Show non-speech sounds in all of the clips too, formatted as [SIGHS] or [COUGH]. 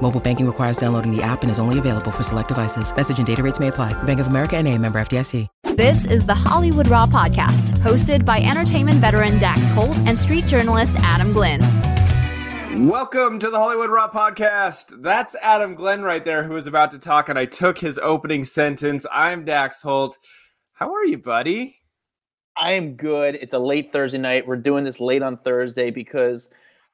Mobile banking requires downloading the app and is only available for select devices. Message and data rates may apply. Bank of America and a member FDIC. This is the Hollywood Raw podcast, hosted by entertainment veteran Dax Holt and street journalist Adam Glyn. Welcome to the Hollywood Raw podcast. That's Adam Glyn right there who was about to talk, and I took his opening sentence. I'm Dax Holt. How are you, buddy? I am good. It's a late Thursday night. We're doing this late on Thursday because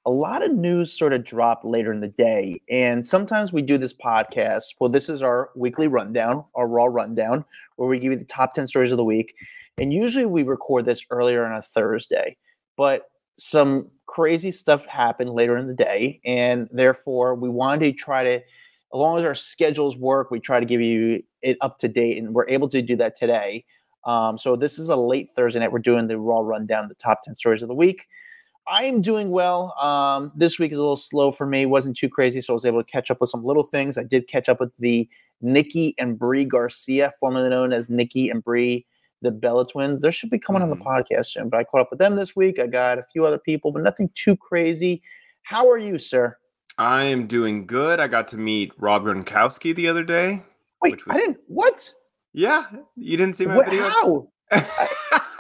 a lot of news sort of dropped later in the day. And sometimes we do this podcast. Well, this is our weekly rundown, our raw rundown, where we give you the top 10 stories of the week. And usually we record this earlier on a Thursday. But some crazy stuff happened later in the day. And therefore, we wanted to try to, as long as our schedules work, we try to give you it up to date. And we're able to do that today. Um, so this is a late Thursday night. We're doing the raw rundown, the top 10 stories of the week. I am doing well. Um, this week is a little slow for me. wasn't too crazy, so I was able to catch up with some little things. I did catch up with the Nikki and Brie Garcia, formerly known as Nikki and Brie, the Bella twins. They should be coming mm-hmm. on the mm-hmm. podcast soon. But I caught up with them this week. I got a few other people, but nothing too crazy. How are you, sir? I am doing good. I got to meet Rob Gronkowski the other day. Wait, was... I didn't. What? Yeah, you didn't see my what, video. How? [LAUGHS]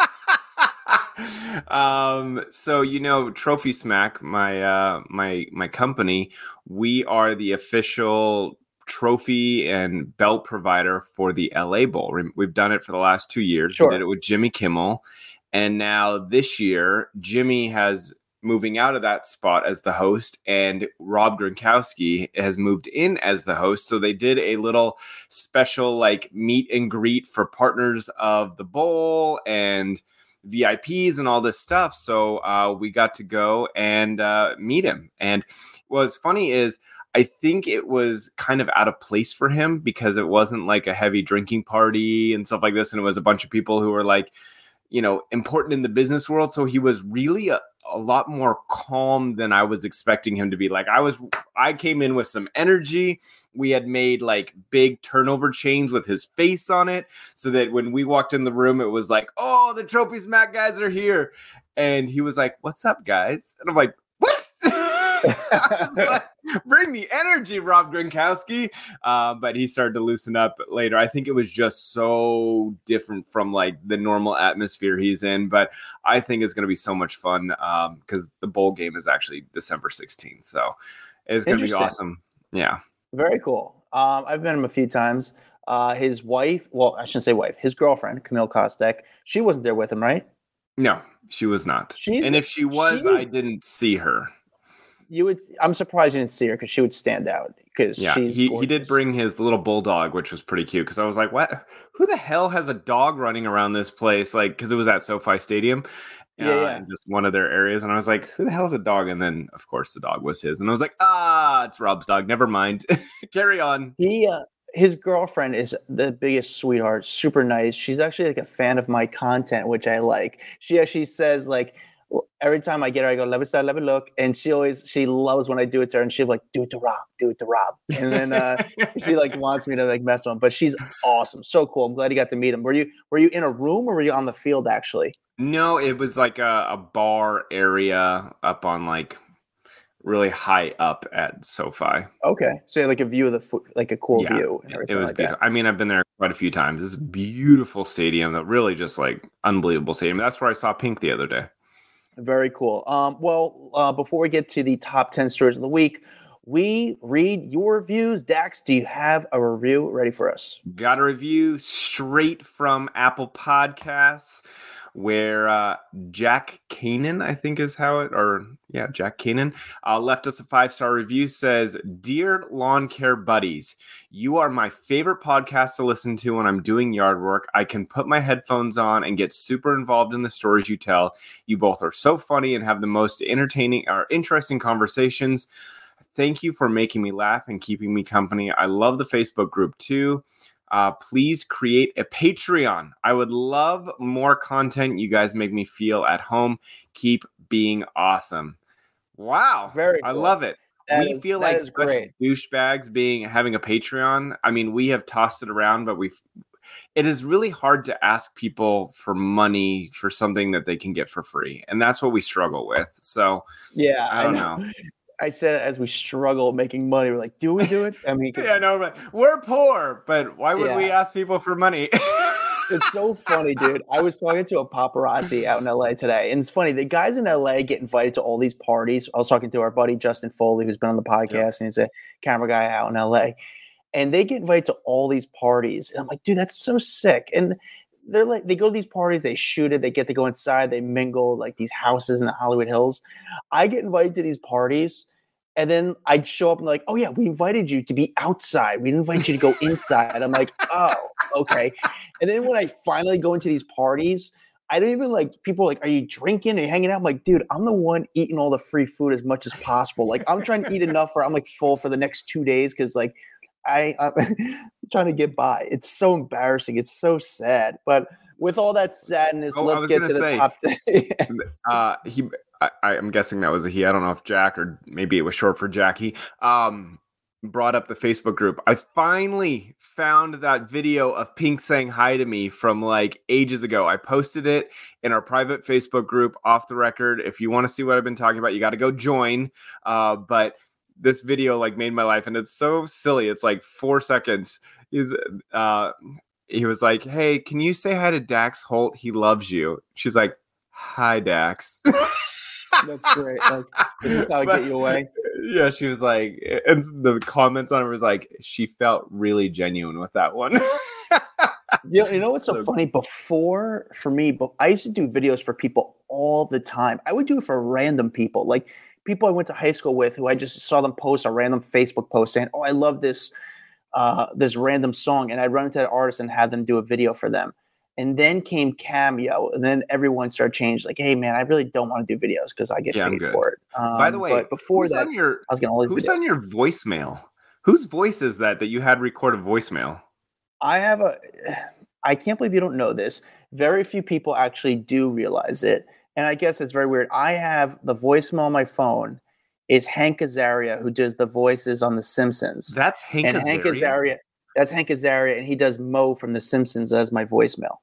um, so you know, Trophy Smack, my uh, my my company, we are the official trophy and belt provider for the LA Bowl. We've done it for the last two years. Sure. We did it with Jimmy Kimmel, and now this year, Jimmy has moving out of that spot as the host, and Rob Gronkowski has moved in as the host. So they did a little special like meet and greet for partners of the bowl and VIPs and all this stuff. So uh, we got to go and uh, meet him. And what's funny is I think it was kind of out of place for him because it wasn't like a heavy drinking party and stuff like this. And it was a bunch of people who were like, you know, important in the business world. So he was really a, a lot more calm than I was expecting him to be. Like I was, I came in with some energy. We had made like big turnover chains with his face on it, so that when we walked in the room, it was like, "Oh, the trophies Smack guys are here," and he was like, "What's up, guys?" And I'm like, "What?" [LAUGHS] [LAUGHS] like, bring the energy, Rob Gronkowski. Uh, but he started to loosen up later. I think it was just so different from like the normal atmosphere he's in. But I think it's going to be so much fun because um, the bowl game is actually December 16th. So it's going to be awesome. Yeah. Very cool. Um, I've met him a few times. Uh, his wife, well, I shouldn't say wife, his girlfriend, Camille Kostek, she wasn't there with him, right? No, she was not. She's, and if she was, I didn't see her you would. I'm surprised you didn't see her because she would stand out. Because yeah, he, he did bring his little bulldog, which was pretty cute. Because I was like, what? Who the hell has a dog running around this place? Like, because it was at SoFi Stadium. Uh, yeah, yeah. just one of their areas, and I was like, "Who the hell is a dog?" And then, of course, the dog was his, and I was like, "Ah, it's Rob's dog. Never mind. [LAUGHS] Carry on." He, uh, his girlfriend is the biggest sweetheart, super nice. She's actually like a fan of my content, which I like. She actually says like, every time I get her, I go, let me start, let me look. And she always, she loves when I do it to her and she'll like, do it to Rob, do it to Rob. And then uh, she like [LAUGHS] wants me to like mess with him, but she's awesome. So cool. I'm glad you got to meet him. Were you, were you in a room or were you on the field actually? No, it was like a, a bar area up on like really high up at SoFi. Okay. So you like a view of the, like a cool yeah, view. it was like beautiful. That. I mean, I've been there quite a few times. It's a beautiful stadium that really just like unbelievable stadium. That's where I saw Pink the other day. Very cool. Um, well, uh, before we get to the top 10 stories of the week, we read your reviews. Dax, do you have a review ready for us? Got a review straight from Apple Podcasts where uh, Jack Kanan, I think is how it, or yeah, Jack Kanan, uh, left us a five star review. Says, "Dear lawn care buddies, you are my favorite podcast to listen to when I'm doing yard work. I can put my headphones on and get super involved in the stories you tell. You both are so funny and have the most entertaining or interesting conversations." Thank you for making me laugh and keeping me company. I love the Facebook group too. Uh, please create a Patreon. I would love more content. You guys make me feel at home. Keep being awesome. Wow. Very I love it. That we is- feel like such great. douchebags being having a Patreon. I mean, we have tossed it around, but we've it is really hard to ask people for money for something that they can get for free. And that's what we struggle with. So Yeah, I don't know. [LAUGHS] I said as we struggle making money, we're like, do we do it? I mean, [LAUGHS] Yeah, no, but we're poor, but why would we ask people for money? [LAUGHS] it's so funny, dude. I was talking to a paparazzi out in LA today, and it's funny. The guys in LA get invited to all these parties. I was talking to our buddy Justin Foley, who's been on the podcast, and he's a camera guy out in LA. And they get invited to all these parties, and I'm like, dude, that's so sick. And they're like, they go to these parties, they shoot it, they get to go inside, they mingle like these houses in the Hollywood Hills. I get invited to these parties. And then I'd show up and like, oh yeah, we invited you to be outside. We didn't invite you to go [LAUGHS] inside. I'm like, oh, okay. And then when I finally go into these parties, I don't even like people like, are you drinking? Are you hanging out? I'm like, dude, I'm the one eating all the free food as much as possible. Like I'm trying to eat enough where I'm like full for the next two days because like I I'm [LAUGHS] trying to get by. It's so embarrassing. It's so sad. But with all that sadness, Oh, let's get to the say, top. [LAUGHS] uh he I, i'm guessing that was a he. I don't know if jack or maybe it was short for jackie um brought up the facebook group. I finally found that video of pink saying hi to me from like ages ago. I posted it in our private facebook group off the record. If you want to see what i've been talking about you got to go join uh but this video like made my life and it's so silly. It's like four seconds. Is uh he was like hey can you say hi to dax holt? He loves you. She's like hi dax [LAUGHS] That's great. Like, this is how I [LAUGHS] But- get you away. yeah she was like and the comments on it was like she felt really genuine with that one [LAUGHS] You know, you know what's so So- funny? Before, for me, but I used to do videos for people all the time. I would do it for random people, like people I went to high school with, who I just saw them post a random Facebook post saying, "Oh, I love this, uh, this random song," and I'd run into that artist and have them do a video for them. And then came Cameo, and then everyone started changing. Like, hey, man, I really don't want to do videos because I get Yeah, paid for it. by the Um, way but before that, your I was getting all these who's videos. on your voicemail whose voice is that that you had record a voicemail I have a. I can't believe you don't know this. Very few people actually do realize it, and I guess it's very weird. I have the voicemail on my phone is Hank Azaria, who does the voices on The Simpsons, that's hank and Hank Azaria? Azaria. That's Hank Azaria, and he does Moe from The Simpsons as my voicemail.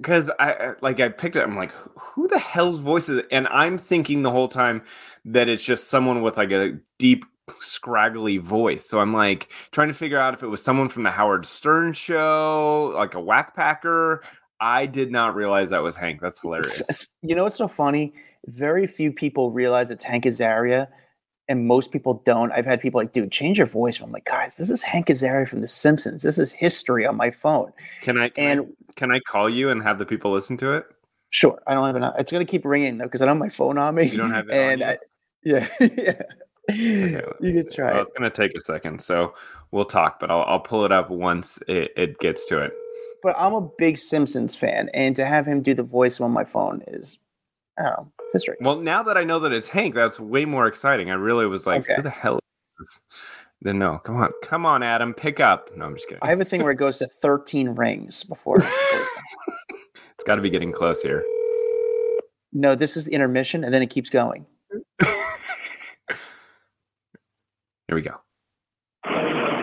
Because I like I picked it. I'm like, who the hell's voice is it? And I'm thinking the whole time that it's just someone with like a deep, scraggly voice. So I'm like trying to figure out if it was someone from the Howard Stern show, like a Wack Packer. I did not realize that was Hank. That's hilarious. You know what's so funny? Very few people realize it's Hank Azaria, and most people don't. I've had people like, "Dude, change your voice." I'm like, "Guys, this is Hank Azaria from The Simpsons. This is history on my phone." Can I can, And I can I call you and have the people listen to it? Sure, I don't have enough. It's gonna keep ringing though because I don't have my phone on me. You don't have it and? I, yeah, [LAUGHS] yeah. Okay, you can see. try Well, it. it's gonna take a second, so we'll talk. But I'll I'll pull it up once it, it gets to it. But I'm a big Simpsons fan, and to have him do the voice on my phone is, Oh, know, it's history. Well, now that I know that it's Hank, that's way more exciting. I really was like, Okay. who the hell is this? Then no, come on, come on, Adam, pick up. No, I'm just kidding. I have a thing where it goes to 13 rings before. [LAUGHS] it's got to be getting close here. no, this is the intermission, and then it keeps going. Here we go.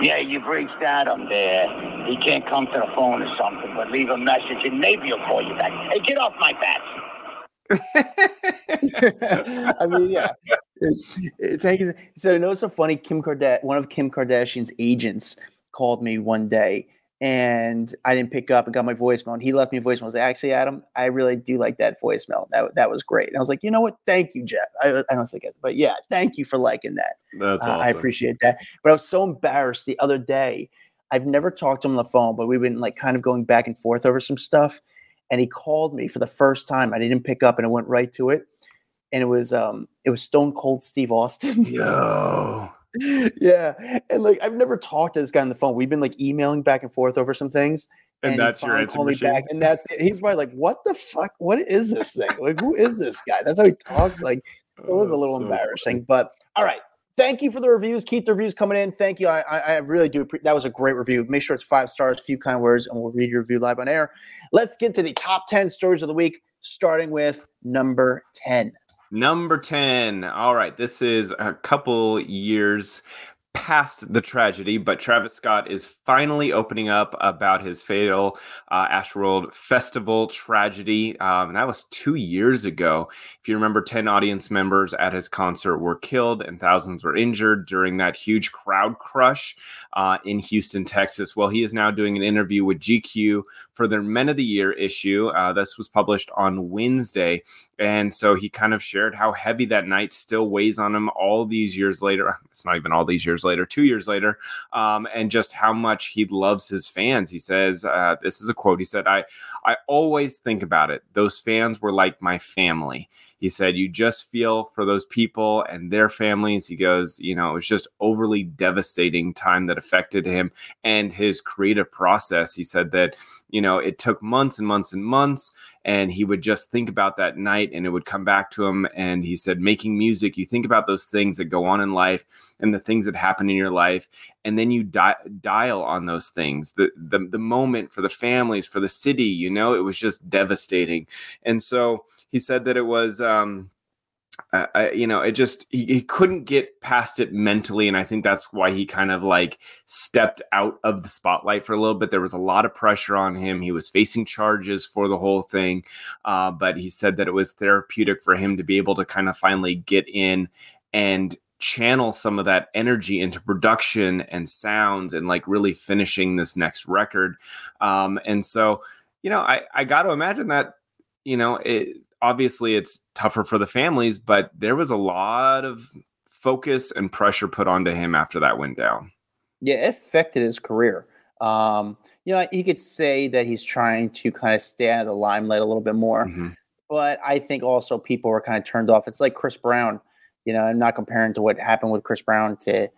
Yeah, you've reached Adam there. He can't come to the phone or something, but leave a message and maybe he'll call you back. Hey, get off my back. [LAUGHS] I mean, yeah. It's, it's so you know it's so funny? Kim Kardashian, one of Kim Kardashian's agents, called me one day, and I didn't pick up and got my voicemail. And he left me a voicemail. I was like, actually, Adam, I really do like that voicemail. That that was great. And I was like, you know what? Thank you, Jeff. I, I don't think it, but yeah, thank you for liking that. That's Uh, awesome. I appreciate that. But I was so embarrassed the other day. I've never talked to him on the phone, but we've been like kind of going back and forth over some stuff. And he called me for the first time. I didn't pick up and I went right to it. And it was um it was Stone Cold Steve Austin. [LAUGHS] Yo. yeah. And like I've never talked to this guy on the phone. We've been like emailing back and forth over some things. And, he that's your answer me machine. back, and that's it. He's probably like, "What the fuck? What is this thing? Like, who is this guy?" That's how he talks. Like, so it was a Oh, little so embarrassing. But all right, thank you for the reviews. Keep the reviews coming in. Thank you. I, I, really do. That was a great review. Make sure it's five stars, a few kind words, and we'll read your review live on air. Let's get to the top 10 stories of the week, starting with number 10. Number 10. All right. This is a couple years past the tragedy, but Travis Scott is finally opening up about his fatal uh, Astroworld Festival tragedy. Um, that was two years ago. If you remember, 10 audience members at his concert were killed and thousands were injured during that huge crowd crush uh, in Houston, Texas. Well, he is now doing an interview with GQ for their Men of the Year issue. Uh, this was published on Wednesday. And so he kind of shared how heavy that night still weighs on him all these years later. [LAUGHS] It's not even all these years later, two years later, um, and just how much he loves his fans. He says, uh, "This is a quote." He said, "I, I always think about it. Those fans were like my family." He said, You just feel for those people and their families. He goes, You know, it was just overly devastating time that affected him and his creative process. He said that, you know, it took months and months and months. And he would just think about that night and it would come back to him. And he said, Making music, you think about those things that go on in life and the things that happen in your life. And then you di- dial on those things, the, the, the moment for the families, for the city, you know, it was just devastating. And so he said that it was, um, I, you know, it just he, he couldn't get past it mentally, and I think that's why he kind of like stepped out of the spotlight for a little bit. There was a lot of pressure on him. He was facing charges for the whole thing, uh, but he said that it was therapeutic for him to be able to kind of finally get in and channel some of that energy into production and sounds and like really finishing this next record. Um, and so, you know, I I got to imagine that you know it obviously it's tougher for the families, but there was a lot of focus and pressure put onto him after that went down. Yeah, it affected his career. Um, you know, you could say that he's trying to kind of stay out of the limelight a little bit more, mm-hmm. but I think also people were kind of turned off. It's like Chris Brown. You know, I'm not comparing to what happened with Chris Brown to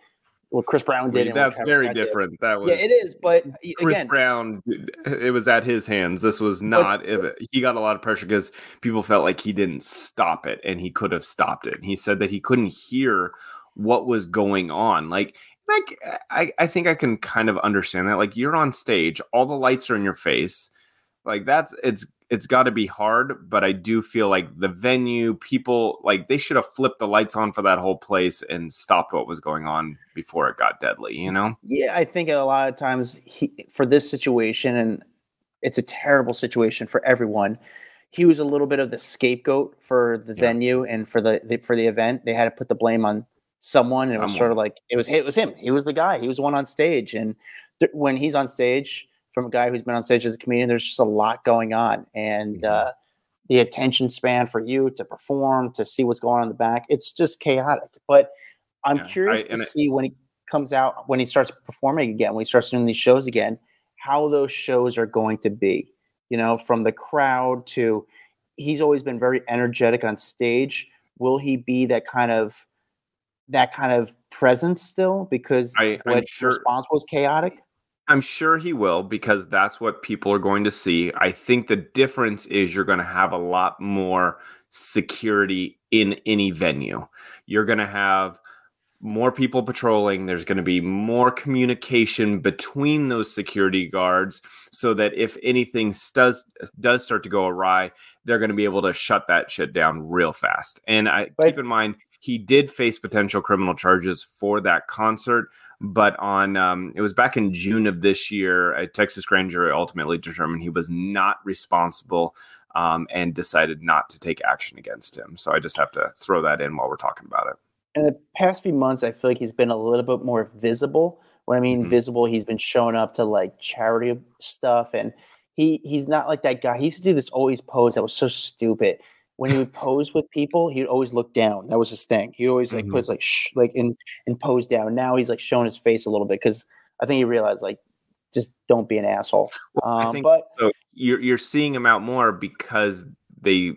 what Chris Brown did. That's very different. Did. That was yeah, it is. But Chris again, Brown, it was at his hands. This was not. But, he got a lot of pressure because people felt like he didn't stop it, and he could have stopped it. He said that he couldn't hear what was going on. Like, like I, I think I can kind of understand that. Like, you're on stage, all the lights are in your face. Like that's it's it's got to be hard, but I do feel like the venue, people, like they should have flipped the lights on for that whole place and stopped what was going on before it got deadly, you know? Yeah, I think a lot of times he, for this situation, and it's a terrible situation for everyone. He was a little bit of the scapegoat for the yeah. venue and for the, the, for the event. They had to put the blame on someone, and someone. it was sort of like it was it was him. He was the guy. He was the one on stage, and th- when he's on stage from a guy who's been on stage as a comedian. There's just a lot going on, and uh, the attention span for you to perform, to see what's going on in the back, it's just chaotic. But I'm yeah, curious I, to see when he comes out, when he starts performing again, when he starts doing these shows again, how those shows are going to be. You know, from the crowd to he's always been very energetic on stage. Will he be that kind of that kind of presence still because I, what sure. response was chaotic? I'm sure he will because that's what people are going to see. I think the difference is you're going to have a lot more security in any venue. You're going to have more people patrolling. There's going to be more communication between those security guards so that if anything does does start to go awry, they're going to be able to shut that shit down real fast. And I but, keep in mind he did face potential criminal charges for that concert, but on um, it was back in June of this year, a Texas grand jury ultimately determined he was not responsible um, and decided not to take action against him. So I just have to throw that in while we're talking about it. In the past few months, I feel like he's been a little bit more visible. When I mean mm-hmm. visible, he's been showing up to like charity stuff, and he he's not like that guy. He used to do this always pose that was so stupid when he would pose with people, he'd always look down. That was his thing. He'd always like mm-hmm. put like shh, like in and pose down. Now he's like showing his face a little bit because I think he realized like just don't be an asshole. Well, um, I think but so you're you're seeing him out more because they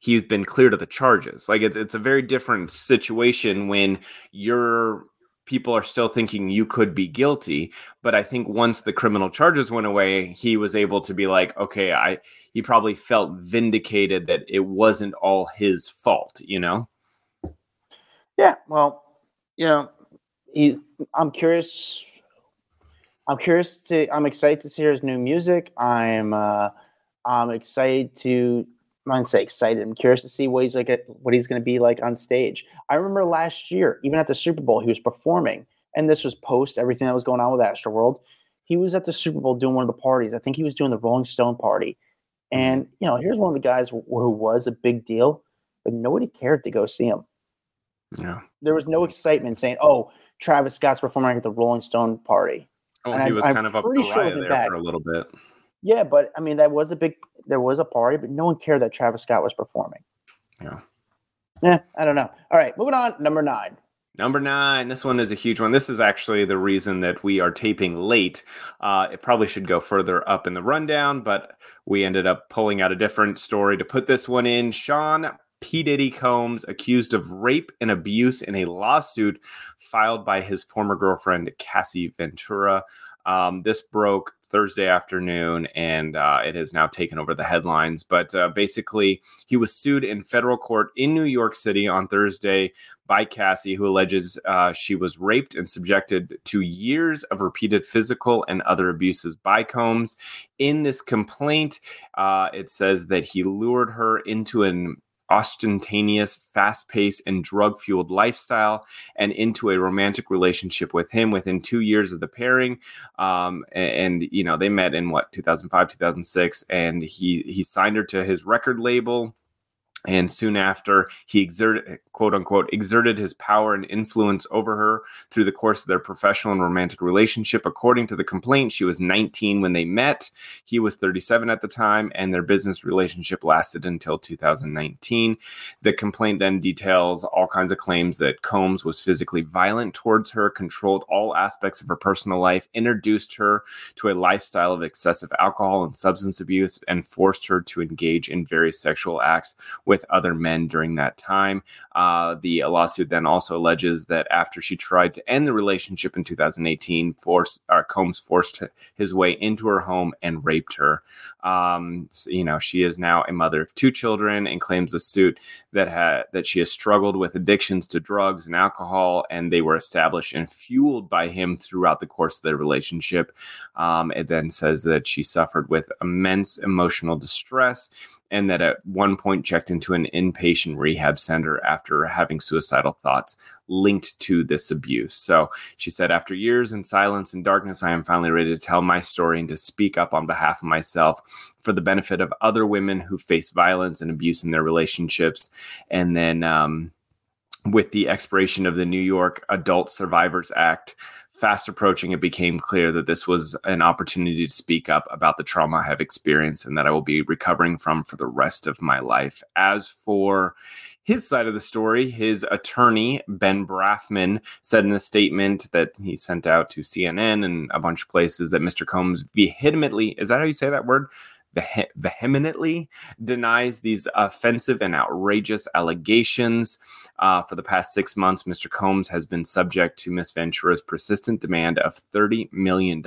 he's been cleared of the charges. Like it's it's a very different situation when you're people are still thinking you could be guilty but i think once the criminal charges went away he was able to be like okay i he probably felt vindicated that it wasn't all his fault you know yeah well You know, he, I'm curious. I'm curious to. I'm excited to hear his new music. I'm. Uh, I'm excited to. I'm say excited. I'm curious to see what he's like. At, what he's going to be like on stage. I remember last year, even at the Super Bowl, he was performing, and this was post everything that was going on with Astroworld. He was at the Super Bowl doing one of the parties. I think he was doing the Rolling Stone party, mm-hmm. and you know, here's one of the guys who, who was a big deal, but nobody cared to go see him. Yeah. There was no excitement saying, "Oh, Travis Scott's performing at the Rolling Stone party." Oh, And he I'm- was I'm kind of a pretty sure there that- for a little bit. Yeah, but I mean, that was a big. There was a party, but no one cared that Travis Scott was performing. Yeah. Yeah, I don't know. All right, moving on. Number nine. Number nine. This one is a huge one. This is actually the reason that we are taping late. Uh, it probably should go further up in the rundown, but we ended up pulling out a different story to put this one in. Sean P. Diddy Combs accused of rape and abuse in a lawsuit filed by his former girlfriend, Cassie Ventura. Um, this broke Thursday afternoon, and uh, it has now taken over the headlines. But uh, basically, he was sued in federal court in New York City on Thursday by Cassie, who alleges uh, she was raped and subjected to years of repeated physical and other abuses by Combs. In this complaint, uh, it says that he lured her into an ostentatious, fast paced, and drug fueled lifestyle and into a romantic relationship with him within two years of the pairing. Um, and, and, you know, they met in what, 2005, 2006, and he, he signed her to his record label. And soon after, he exerted, quote unquote, exerted his power and influence over her through the course of their professional and romantic relationship. According to the complaint, she was 19 when they met. He was 37 at the time, and their business relationship lasted until 2019. The complaint then details all kinds of claims that Combs was physically violent towards her, controlled all aspects of her personal life, introduced her to a lifestyle of excessive alcohol and substance abuse, and forced her to engage in various sexual acts with other men during that time. Uh, the lawsuit then also alleges that after she tried to end the relationship in 2018, force, uh, Combs forced his way into her home and raped her. Um, so, you know, she is now a mother of two children and claims the suit that ha- that she has struggled with addictions to drugs and alcohol, and they were established and fueled by him throughout the course of their relationship. Um, it then says that she suffered with immense emotional distress and that at one point checked into an inpatient rehab center after having suicidal thoughts linked to this abuse. So she said, After years in silence and darkness, I am finally ready to tell my story and to speak up on behalf of myself for the benefit of other women who face violence and abuse in their relationships. And then, um, with the expiration of the New York Adult Survivors Act, fast approaching, it became clear that this was an opportunity to speak up about the trauma I have experienced and that I will be recovering from for the rest of my life. As for his side of the story, his attorney, Ben Brafman, said in a statement that he sent out to CNN and a bunch of places that Mr. Combs vehemently, is that how you say that word? Vehe- vehemently denies these offensive and outrageous allegations. Uh, for the past six months, Mr. Combs has been subject to Miss Ventura's persistent demand of $30 million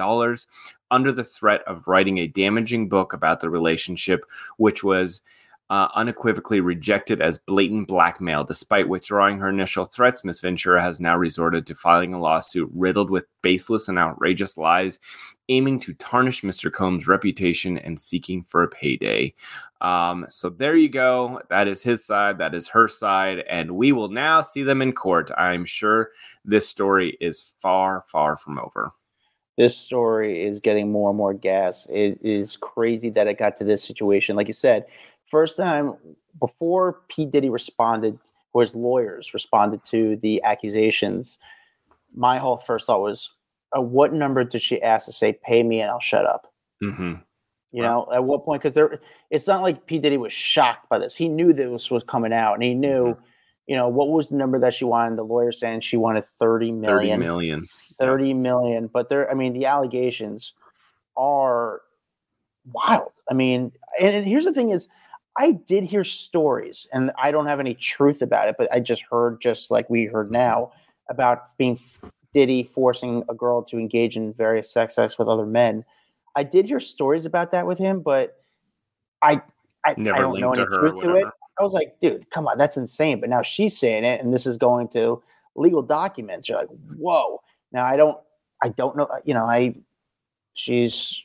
under the threat of writing a damaging book about the relationship, which was uh, unequivocally rejected as blatant blackmail. Despite withdrawing her initial threats, Miss Ventura has now resorted to filing a lawsuit riddled with baseless and outrageous lies, aiming to tarnish Mr. Combs' reputation and seeking for a payday. Um, so there you go. That is his side. That is her side. And we will now see them in court. I'm sure this story is far, far from over. This story is getting more and more gas. It is crazy that it got to this situation. Like you said, first time before P. Diddy responded, or his lawyers responded to the accusations, my whole first thought was, uh, what number did she ask to say, pay me and I'll shut up? Mm-hmm. You know, at what point? Because there, it's not like P Diddy was shocked by this. He knew that this was coming out, and he knew, Mm-hmm. you know, what was the number that she wanted. The lawyer saying she wanted thirty 30 million. million. 30 million. But there, I mean, the allegations are wild. I mean, and, and here's the thing: is I did hear stories, and I don't have any truth about it, but I just heard, just like we heard now, about being Diddy forcing a girl to engage in various sex acts with other men. I did hear stories about that with him, but I I, I don't know any to truth to it. I was like, dude, come on, that's insane. But now she's saying it, and this is going to legal documents. You're like, whoa. Now I don't, I don't know. Uh, you know, I, she's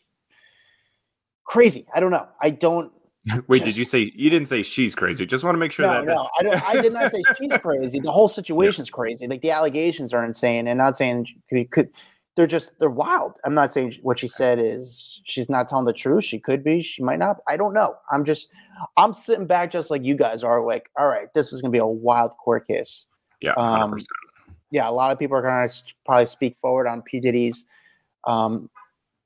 crazy. I don't know. I don't. [LAUGHS] Wait, did you say you didn't say she's crazy? Just want to make sure No, that no, I don't. I did not say [LAUGHS] she's crazy. The whole situation's crazy. Like the allegations are insane, and not saying she could. They're just they're wild. I'm not saying what she said is she's not telling the truth. She could be. She might not. I don't know. I'm just I'm sitting back just like you guys are. Like, all right, this is gonna be a wild court case. yeah, um, 100%. Yeah, a lot of people are gonna probably speak forward on P Diddy's um,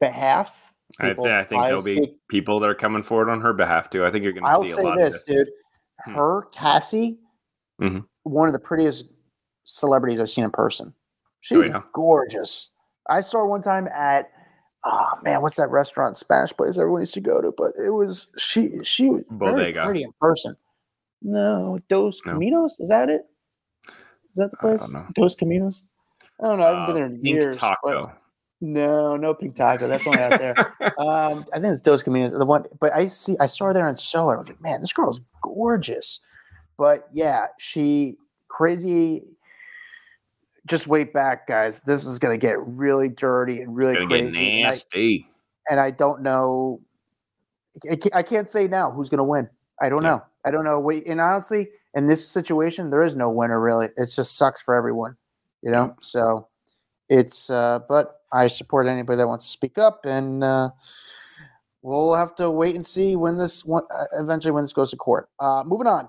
behalf. I, th- I think there'll be speak- people that are coming forward on her behalf too. I think you're going to see a say lot this, of this. dude. Hmm. Her Cassie, Mhm. one of the prettiest celebrities I've seen in person. She's Oh, yeah? gorgeous. I saw her one time at oh man, what's that restaurant Spanish place everyone used to go to? But it was she she was very pretty in person. No, Dos No. Caminos, is that it? Is that the I place? don't know. Dos Caminos? I don't know. I haven't been there Uh, in Pink years. but- Taco. No, no pink taco. That's only out there. [LAUGHS] Um, I think it's Dos Caminos. The one, but I see, I saw her there and saw it. I was like, man, this girl's gorgeous. But yeah, she crazy. Just wait back, guys. This is gonna get really dirty and really crazy. And I, and I don't know. I can't, I can't say now who's gonna win. I don't Yeah. know. I don't know. Wait, and honestly, in this situation, there is no winner really. It just sucks for everyone, you know. So it's. uh But I support anybody that wants to speak up, and uh we'll have to wait and see when this one uh, eventually when this goes to court. Uh Moving on.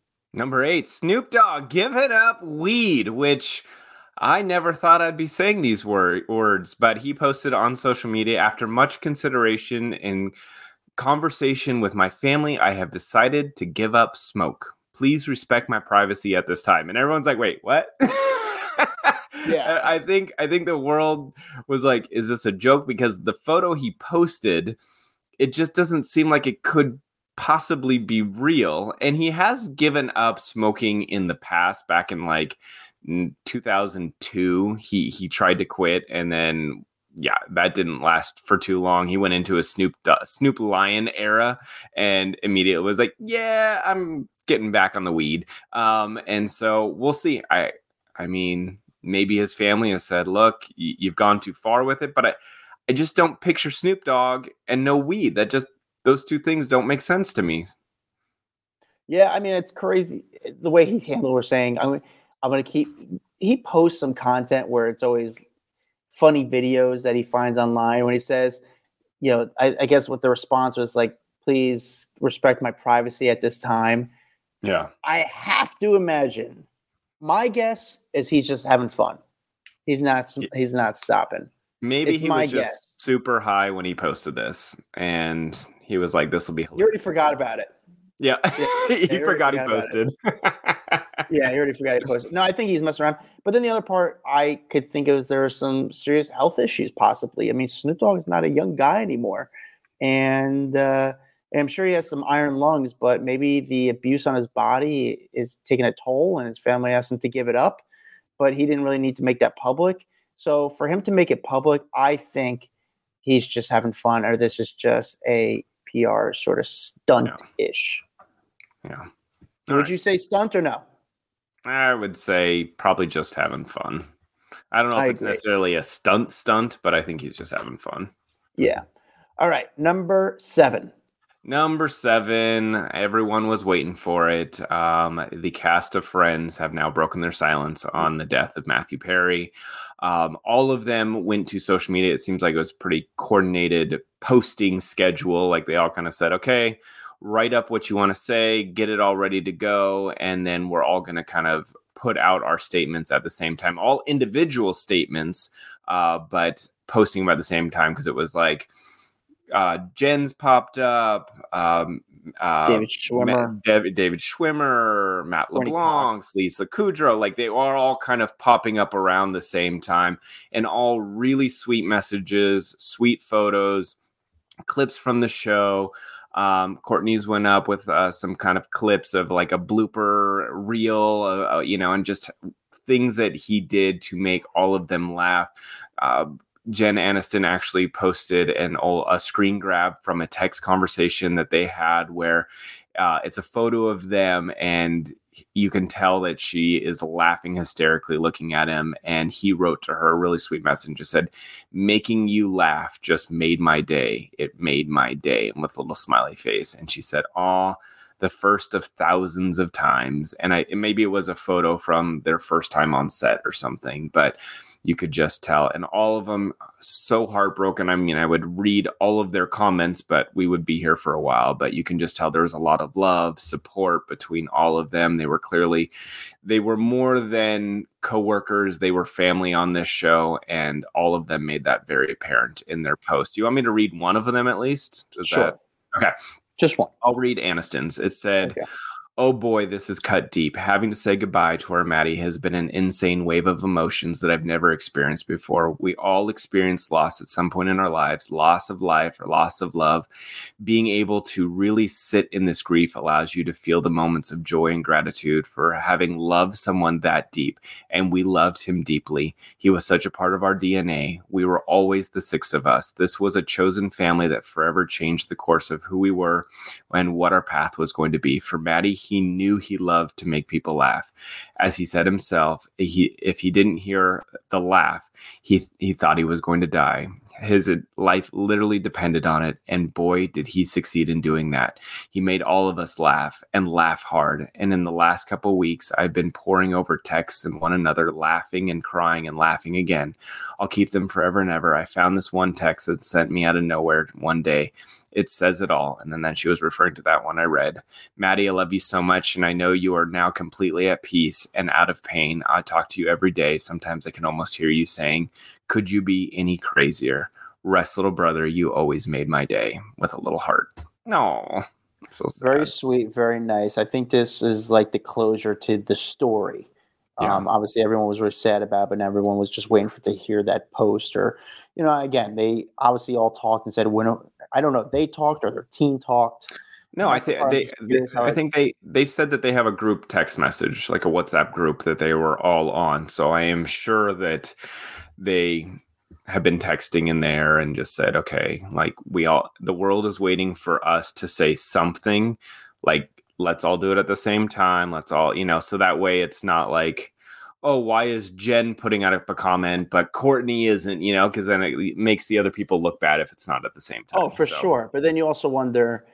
Number eight, Snoop Dogg, give it up, weed, which I never thought I'd be saying these wor- words, but he posted on social media after much consideration and conversation with my family, I have decided to give up smoke. Please respect my privacy at this time. And everyone's like, wait, what? [LAUGHS] Yeah. I think I think the world was like, is this a joke? Because the photo he posted, it just doesn't seem like it could possibly be real. And he has given up smoking in the past, back in like 2002. He he tried to quit, and then yeah, that didn't last for too long. He went into a Snoop Du- Snoop Lion era, and immediately was like, yeah, I'm getting back on the weed. Um, and so we'll see. I I mean, maybe his family has said, look, you've gone too far with it, but I I just don't picture Snoop Dogg and no weed. That just those two things don't make sense to me. Yeah, I mean it's crazy eh, the way he's handled. We're saying I'm I'm gonna keep. He posts some content where it's always funny videos that he finds online when he says, you know, I, I guess what the response was like, please respect my privacy at this time. Yeah. I have to imagine. My guess is he's just having fun. He's not. He's not stopping. Maybe It's he was just super high when he posted this, and he was like, "This will be." You already forgot about it. Yeah, you [LAUGHS] he already forgot he forgot about posted. [LAUGHS] yeah, he already forgot he posted. No, I think he's messing around. But then the other part I could think of is there are some serious health issues, possibly. I mean, Snoop Dogg is not a young guy anymore, and uh, I'm sure he has some iron lungs. But maybe the abuse on his body is taking a toll, and his family asked him to give it up. But he didn't really need to make that public. So for him to make it public, I think he's just having fun, or this is just a PR sort of stunt ish. yeah, Would you say stunt or no? I would say probably just having fun. I don't know if I it's agree. necessarily a stunt stunt, but I think he's just having fun. Yeah. All right. Number seven. Number seven, everyone was waiting for it. Um, the cast of Friends have now broken their silence on the death of Matthew Perry. Um, all of them went to social media. It seems like it was pretty coordinated posting schedule. Like they all kind of said, okay, write up what you want to say, get it all ready to go, and then we're all going to kind of put out our statements at the same time, all individual statements, uh, but posting at the same time because it was like, uh, Jen's popped up. Um, uh, David Schwimmer, David, David Schwimmer, Matt LeBlanc, Lisa Kudrow, like they are all kind of popping up around the same time, and all really sweet messages, sweet photos, clips from the show. Um, Courteney's went up with uh, some kind of clips of like a blooper reel, uh, uh you know, and just things that he did to make all of them laugh. Uh, Jen Aniston actually posted an a screen grab from a text conversation that they had where uh, it's a photo of them and you can tell that she is laughing hysterically looking at him. And he wrote to her a really sweet message just said making you laugh just made my day. It made my day and with a little smiley face. And she said oh the first of thousands of times. And i maybe it was a photo from their first time on set or something but you could just tell. And all of them so heartbroken. I mean, I would read all of their comments, but we would be here for a while. But you can just tell there was a lot of love, support between all of them. They were clearly, they were more than coworkers. They were family on this show, and all of them made that very apparent in their post. Do you want me to read one of them at least? Is sure. That, okay. Just one. I'll read Aniston's. It said, okay. Oh boy, this is cut deep. Having to say goodbye to our Matty has been an insane wave of emotions that I've never experienced before. We all experience loss at some point in our lives loss of life or loss of love. Being able to really sit in this grief allows you to feel the moments of joy and gratitude for having loved someone that deep. And we loved him deeply. He was such a part of our DNA. We were always the six of us. This was a chosen family that forever changed the course of who we were and what our path was going to be. For Matty, he knew he loved to make people laugh. As he said himself, he if he didn't hear the laugh, he he thought he was going to die his life literally depended on it. And boy, did he succeed in doing that. He made all of us laugh and laugh hard. And in the last couple weeks, I've been poring over texts and one another, laughing and crying and laughing again. I'll keep them forever and ever. I found this one text that sent me out of nowhere one day. It says it all. And then, then she was referring to that one I read. Matty, I love you so much. And I know you are now completely at peace and out of pain. I talk to you every day. Sometimes I can almost hear you saying, could you be any crazier? Rest, little brother, you always made my day with a little heart. No. So very sweet, very nice. I think this is like the closure to the story. Yeah. Um, obviously, everyone was really sad about, it, but everyone was just waiting for to hear that post. Or, you know, again, they obviously all talked and said, "When I don't know if they talked or their team talked." No, I think they. they I think they they've said that they have a group text message, like a WhatsApp group that they were all on. So I am sure that they have been texting in there and just said, okay, like we all, the world is waiting for us to say something like, let's all do it at the same time. Let's all, you know, so that way it's not like, oh, why is Jen putting out a comment, but Courteney isn't, you know, because then it makes the other people look bad if it's not at the same oh, time. Oh, for so. sure. But then you also wonder,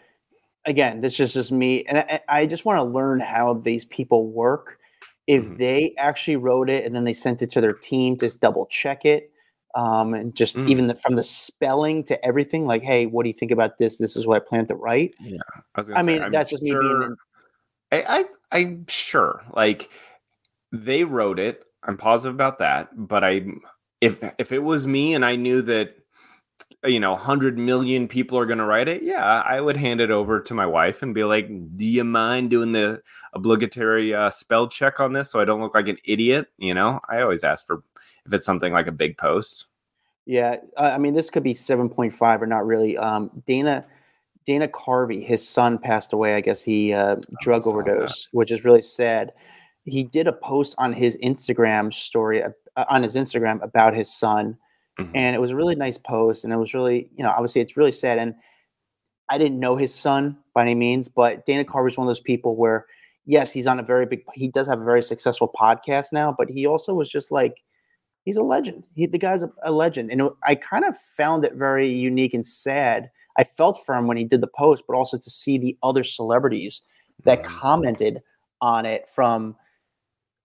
again, this is just me. And I, I just want to learn how these people work if mm-hmm. they actually wrote it and then they sent it to their team to double check it um, and just mm. even the, from the spelling to everything like hey what do you think about this this is what i plan to write yeah i, I mean I'm that's just sure, me being in- I, I i'm sure like they wrote it i'm positive about that but i if if it was me and i knew that you know 100 million people are going to write it yeah i would hand it over to my wife and be like do you mind doing the obligatory uh, spell check on this so i don't look like an idiot? You know i always ask for if it's something like a big post. Yeah i mean this could be 7.5 or not really um, dana dana carvey his son passed away i guess he uh, oh, drug overdose that. which is really sad. He did a post on his instagram story uh, on his instagram about his son Mm-hmm. And it was a really nice post. And it was really, you know, obviously it's really sad. And I didn't know his son by any means, but Dana Carvey is one of those people where, yes, he's on a very big, he does have a very successful podcast now, but he also was just like, he's a legend. He, the guy's a, a legend. And I kind of found it very unique and sad. I felt for him when he did the post, but also to see the other celebrities that Mhm. commented on it from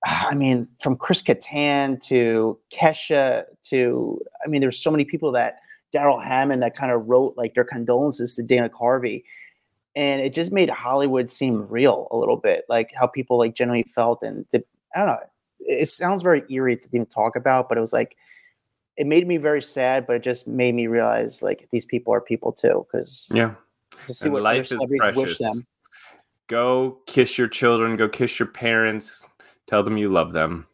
[SIGHS] I mean, from Chris Kattan to Kesha to I mean, there's so many people that Darrell Hammond that kind of wrote like their condolences to Dana Carvey. And it just made Hollywood seem real a little bit, like how people like generally felt and did, I don't know. It sounds very eerie to even talk about, but it was like it made me very sad, but it just made me realize like these people are people too. Because Yeah. to see And what life is celebrities wish precious. them. Go kiss your children. Go kiss your parents. Tell them you love them.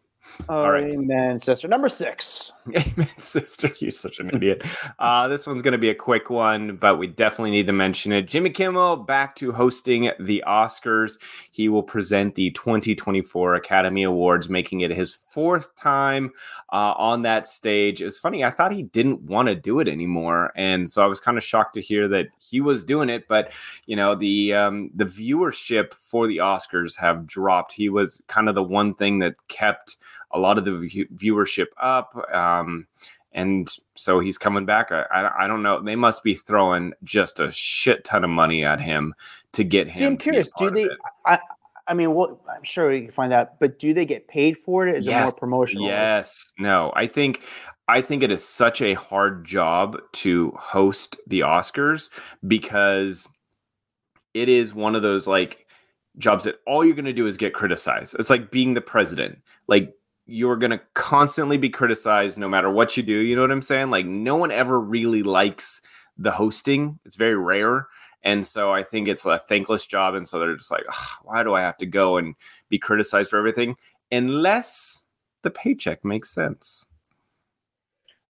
All right. Amen, sister. Number six. [LAUGHS] Amen, sister. You're such an idiot. Uh, this one's going to be a quick one, but we definitely need to mention it. Jimmy Kimmel back to hosting the Oscars. He will present the 2024 Academy Awards, making it his fourth time uh, on that stage. It's funny. I thought he didn't want to do it anymore, and so I was kind of shocked to hear that he was doing it. But you know, the um, the viewership for the Oscars have dropped. He was kind of the one thing that kept a lot of the view- viewership up. Um, and so he's coming back. I, I, I don't know. They must be throwing just a shit ton of money at him to get him. See, I'm to be a curious. Do they? I, I mean, well, I'm sure we can find out. But do they get paid for it? Is it more Yes, promotional? Like, Yes. No. I think I think it is such a hard job to host the Oscars because it is one of those like jobs that all you're going to do is get criticized. It's like being the president. Like you're going to constantly be criticized no matter what you do. You know what I'm saying? Like no one ever really likes the hosting. It's very rare. And so I think it's a thankless job. And so they're just like, why do I have to go and be criticized for everything? Unless the paycheck makes sense.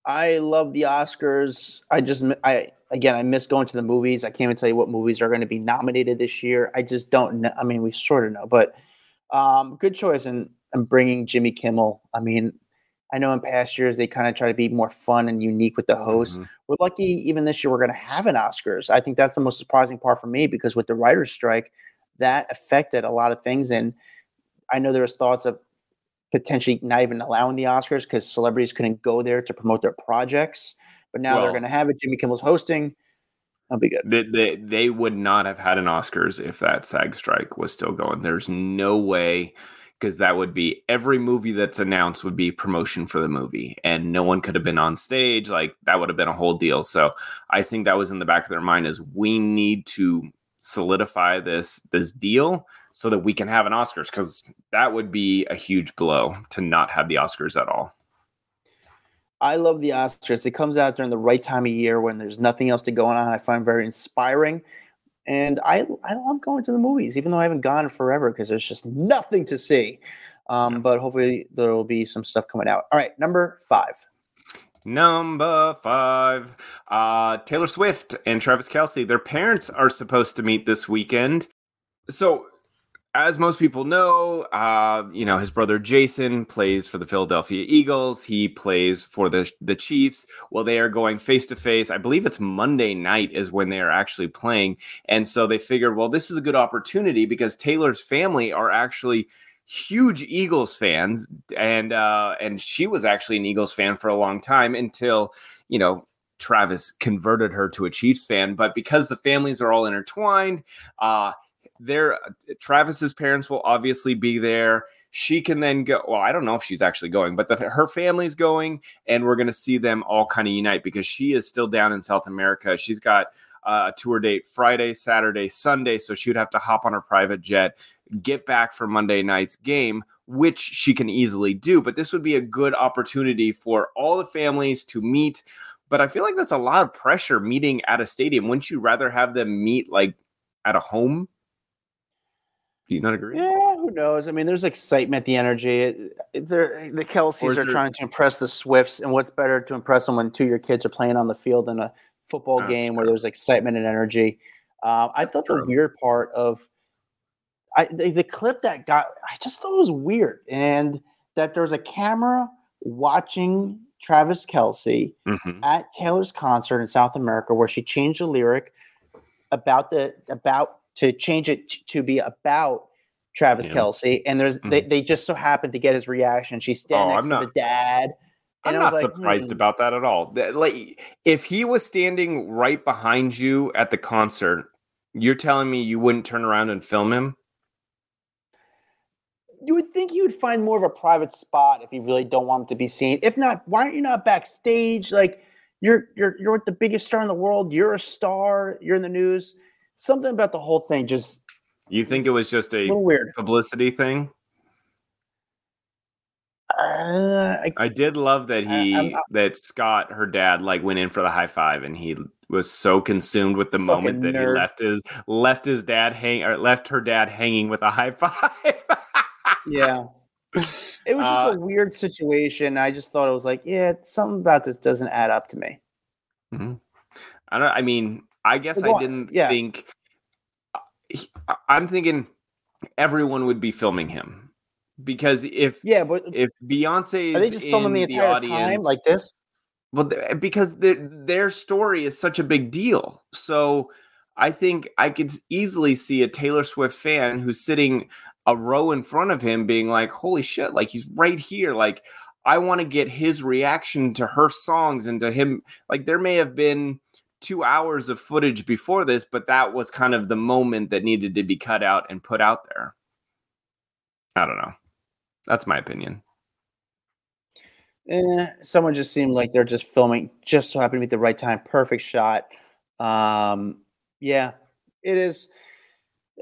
I love the Oscars. I just, I again, I miss going to the movies. I can't even tell you what movies are going to be nominated this year. I just don't know. I mean, we sort of know, but um, good choice in, in bringing Jimmy Kimmel. I mean, I know in past years they kind of try to be more fun and unique with the host. Mhm. We're lucky even this year we're going to have an Oscars. I think that's the most surprising part for me because with the writer's strike, that affected a lot of things. And I know there was thoughts of potentially not even allowing the Oscars because celebrities couldn't go there to promote their projects. But now they're going to have it. Jimmy Kimmel's hosting. That'll be good. They, they, they would not have had an Oscars if that SAG strike was still going. There's no way because that would be every movie that's announced would be promotion for the movie and no one could have been on stage like that would have been a whole deal so i think that was in the back of their mind is we need to solidify this this deal so that we can have an oscars because that would be a huge blow to not have the oscars at all I love the Oscars. It comes out during the right time of year when there's nothing else to go on. I find very inspiring. And I I love going to the movies, even though I haven't gone forever because there's just nothing to see. Um, but hopefully there will be some stuff coming out. All right, number five. Number five, uh, Taylor Swift and Travis Kelce. Their parents are supposed to meet this weekend. So, as most people know, uh, you know his brother Jason plays for the Philadelphia Eagles. He plays for the the Chiefs. Well, they are going face to face. I believe it's Monday night is when they are actually playing, and so they figured, well, this is a good opportunity because Taylor's family are actually huge Eagles fans, and uh, and she was actually an Eagles fan for a long time until you know Travis converted her to a Chiefs fan. But because the families are all intertwined, uh, their Travis's parents will obviously be there. She can then go. Well, I don't know if she's actually going, but the, her family's going, and we're going to see them all kind of unite because she is still down in South America. She's got uh, a tour date Friday, Saturday, Sunday, so she would have to hop on her private jet get back for Monday night's game, which she can easily do. But this would be a good opportunity for all the families to meet. But I feel like that's a lot of pressure meeting at a stadium. Wouldn't you rather have them meet like at a home? Do you not agree? Yeah, who knows? I mean, there's excitement, the energy. It- it- they're- the Kelces are there- trying to impress the Swifts, and what's better to impress them when two of your kids are playing on the field in a football That's game where there's excitement and energy. Um, I thought the weird part of I, the, the clip that got, I just thought it was weird, and that there was a camera watching Travis Kelce Mhm. at Taylor's concert in South America where she changed the lyric about the about to change it t- to be about Travis Yeah. Kelce, and there's they, they just so happened to get his reaction. She's standing Oh, next to the dad, I'm not like, surprised hmm. about that at all. Like, if he was standing right behind you at the concert, you're telling me you wouldn't turn around and film him? You would think you would find more of a private spot if you really don't want him to be seen. If not, why aren't you not backstage? Like you're you're you're with the biggest star in the world. You're a star. You're in the news. Something about the whole thing just. You think it was just a, a weird publicity thing? Uh, I, I, did love that he I, that Scott, her dad, like went in for the high five, and he was so consumed with the moment that nerd. he left his left his dad hang or left her dad hanging with a high five. [LAUGHS] yeah, it was just uh, a weird situation. I just thought it was like, yeah, something about this doesn't add up to me. Mm-hmm. I don't. I mean, I guess well, I didn't yeah. think. Uh, I'm thinking everyone would be filming him because if yeah, but if Beyonce are they just filming the entire the audience, time like this? Well, because their their story is such a big deal. So I think I could easily see a Taylor Swift fan who's sitting a row in front of him being like, "Holy shit! Like he's right here! Like I want to get his reaction to her songs and to him. Like there may have been." Two hours of footage before this, but that was kind of the moment that needed to be cut out and put out there. I don't know. That's my opinion. Eh, someone just seemed like they're just filming, just so happened to be the right time, perfect shot. Um, yeah, it is.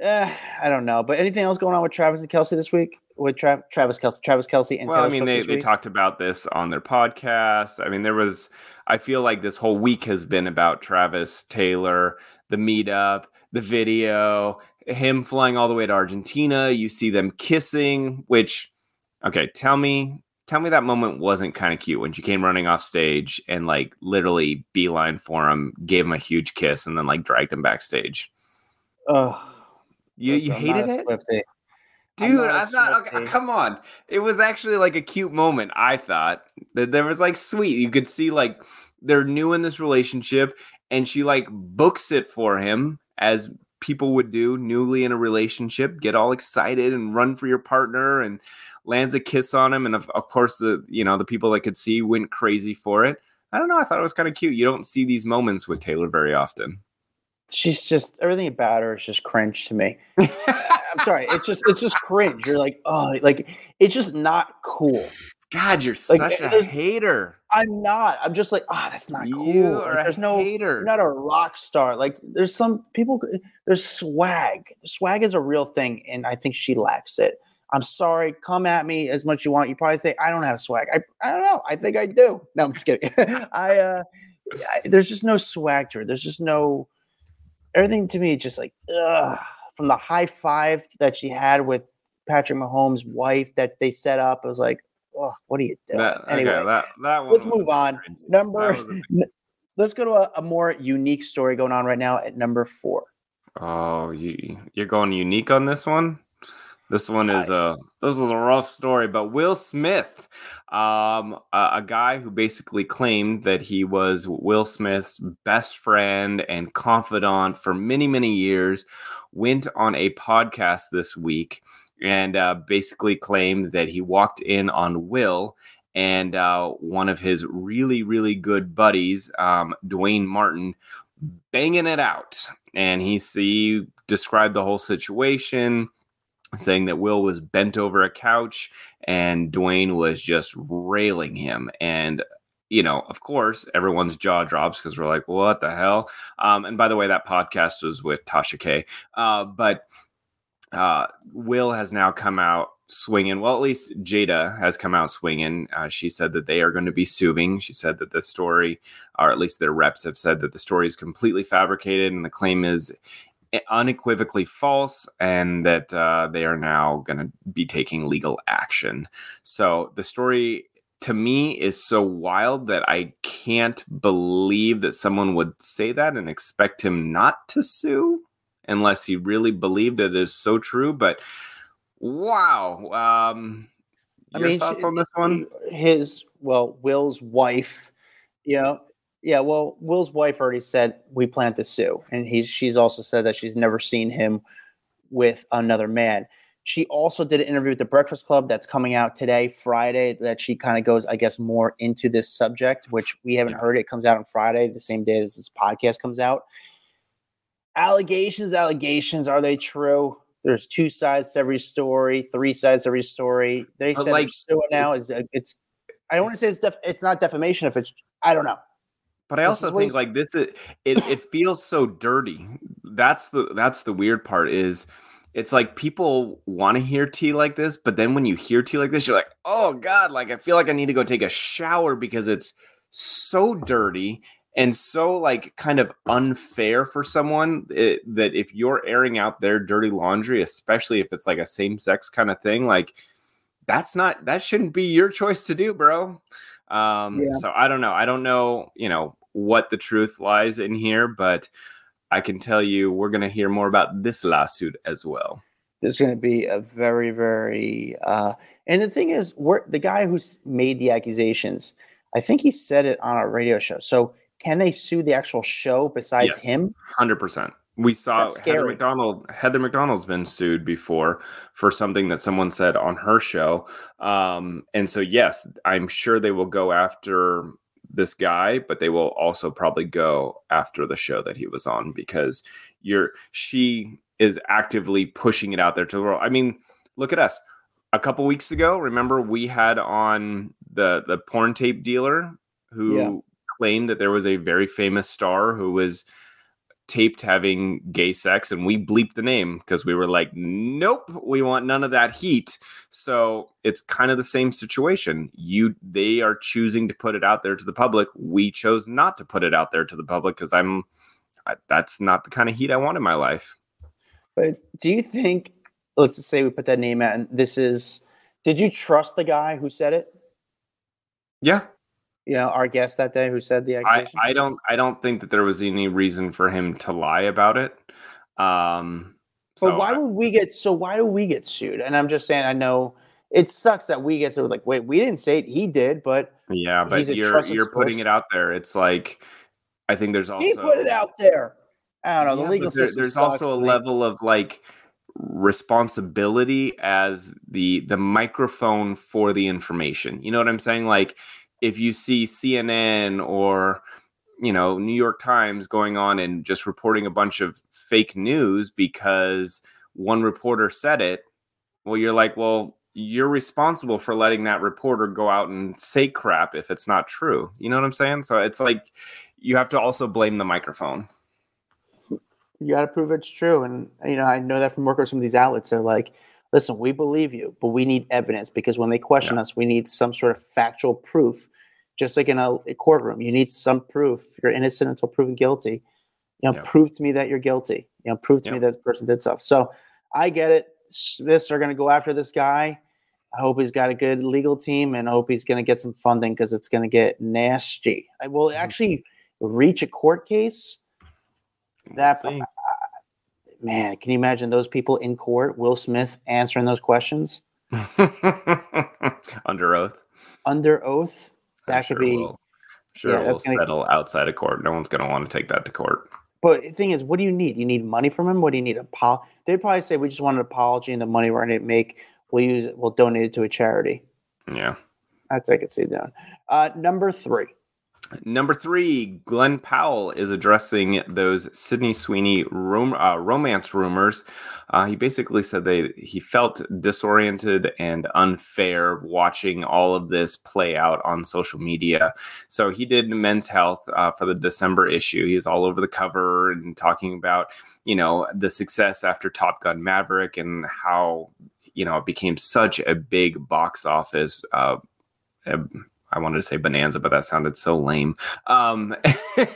Uh, I don't know, but anything else going on with Travis and Kelsey this week? With Tra- Travis Kelsey, Travis Kelce, and well, Taylor I mean, they, they talked about this on their podcast. I mean, there was. I feel like this whole week has been about Travis Taylor, the meetup, the video, him flying all the way to Argentina. You see them kissing, which Okay, tell me, tell me that moment wasn't kind of cute when she came running off stage and like literally beeline for him, gave him a huge kiss, and then like dragged him backstage. Oh, you you hated it. Dude. I thought, okay, come on, it was actually like a cute moment. I thought that there was like sweet. You could see like they're new in this relationship, and she like books it for him as people would do newly in a relationship get all excited and run for your partner and lands a kiss on him, and of, of course the you know the people that could see went crazy for it. I don't know. I thought it was kind of cute. You don't see these moments with Taylor very often. She's just everything about her is just cringe to me. [LAUGHS] I'm sorry. It's just it's just cringe. You're like, oh, like it's just not cool. God, you're like, such a hater. I'm not. I'm just like, ah, oh, that's not cool. You are like, there's no hater. You're not a rock star. Like there's some people. There's swag. Swag is a real thing, and I think she lacks it. I'm sorry. Come at me as much as you want. You probably say I don't have swag. I, I don't know. I think I do. No, I'm just kidding. [LAUGHS] I uh, I, there's just no swag to her. There's just no everything to me. Just like ugh. from the high five that she had with Patrick Mahomes' wife that they set up. I was like, oh, what are you doing? That, anyway, okay, that, that let's move on. Number. N- let's go to a, a more unique story going on right now at number four. Oh, you you're going unique on this one? This one is a this is a rough story, but Will Smith, um, a, a, guy who basically claimed that he was Will Smith's best friend and confidant for many many years, went on a podcast this week and uh, basically claimed that he walked in on Will and uh, one of his really really good buddies, um, Duane Martin, banging it out, and he he described the whole situation saying that Will was bent over a couch and Duane was just railing him. And, you know, of course, everyone's jaw drops because we're like, what the hell? Um, and by the way, that podcast was with Tasha K. Uh, but uh, Will has now come out swinging. Well, at least Jada has come out swinging. Uh, she said that they are going to be suing. She said that the story, or at least their reps have said that the story is completely fabricated and the claim is unequivocally false and that uh, they are now going to be taking legal action. So the story to me is so wild that I can't believe that someone would say that and expect him not to sue unless he really believed it is so true. But wow. Um, I mean, thoughts on this one? His, well, Will's wife, you know, yeah, well, Will's wife already said we plan to sue, and he's she's also said that she's never seen him with another man. She also did an interview with the Breakfast Club that's coming out today, Friday, that she kind of goes, I guess, more into this subject, which we haven't heard. It comes out on Friday, the same day as this podcast comes out. Allegations, allegations, are they true? There's two sides to every story, three sides to every story. They But, said like, like, suing now is uh, it's. I don't want to say it's def, it's not defamation if it's I don't know. But I This also think like this is it it [LAUGHS] feels so dirty. That's the that's the weird part is it's like people want to hear tea like this, but then when you hear tea like this, you're like, oh God, like I feel like I need to go take a shower because it's so dirty and so like kind of unfair for someone it, that if you're airing out their dirty laundry, especially if it's like a same sex kind of thing, like that's not that shouldn't be your choice to do, bro. Um, Yeah. so I don't know. I don't know, you know, what the truth lies in here, but I can tell you we're going to hear more about this lawsuit as well. There's going to be a very, very. Uh, and the thing is, we're, the guy who made the accusations, I think he said it on a radio show. So can they sue the actual show besides Yes. him? Hundred percent. We saw Heather. McDonald. Heather McDonald's been sued before for something that someone said on her show, um, and so yes, I'm sure they will go after this guy, but they will also probably go after the show that he was on because you're she is actively pushing it out there to the world. I mean, look at us. A couple weeks ago, remember we had on the the porn tape dealer who Yeah. claimed that there was a very famous star who was taped having gay sex and we bleeped the name because we were like nope we want none of that heat. So it's kind of the same situation. You they are choosing to put it out there to the public. We chose not to put it out there to the public because i'm I, that's not the kind of heat i want in my life. But do you think, let's just say we put that name out and this is, did you trust the guy who said it? yeah You know, our guest that day who said the I, accusation? I don't i don't think that there was any reason for him to lie about it um But so why I- would we get so why do we get sued? And I'm just saying I know it sucks that we get so like, wait, we didn't say it, he did, but yeah but you're you're putting it out there it's like i think there's also he put it out there. I don't know. Yeah, the legal there- system. there's sucks, also a man. level of like responsibility as the the microphone for the information you know what i'm saying like if you see cnn or you know new york times going on and just reporting a bunch of fake news because one reporter said it well you're like well you're responsible for letting that reporter go out and say crap if it's not true you know what i'm saying so it's like you have to also blame the microphone you got to prove it's true. And you know, I know that from working with some of these outlets. They're like, listen, we believe you, but we need evidence because when they question us, we need some sort of factual proof. Just like in a, a courtroom, you need some proof. You're innocent until proven guilty. You know, Yeah. prove to me that you're guilty. You know, prove to me that this person did stuff. So I get it. Smiths are going to go after this guy. I hope he's got a good legal team and I hope he's going to get some funding because it's going to get nasty. I will Mm-hmm. actually reach a court case. That We'll. Man, can you imagine those people in court? Will Smith answering those questions [LAUGHS] under oath. under oath? I'm That could sure be. We'll, sure, yeah, we'll settle outside of court. No one's going to want to take that to court. But the thing is, what do you need? You need money from him. What do you need? A pol- They'd probably say, "We just want an apology, and the money we're going to make, we'll use it. We'll donate it to a charity." Yeah. That's I could see doing. Uh, number three. Number three, Glen Powell is addressing those Sydney Sweeney rom- uh, romance rumors. Uh, he basically said they he felt disoriented and unfair watching all of this play out on social media. So he did Men's Health uh, for the December issue. He's all over the cover and talking about you know the success after Top Gun Maverick and how you know it became such a big box office. Uh, I wanted to say bonanza, but that sounded so lame. Um,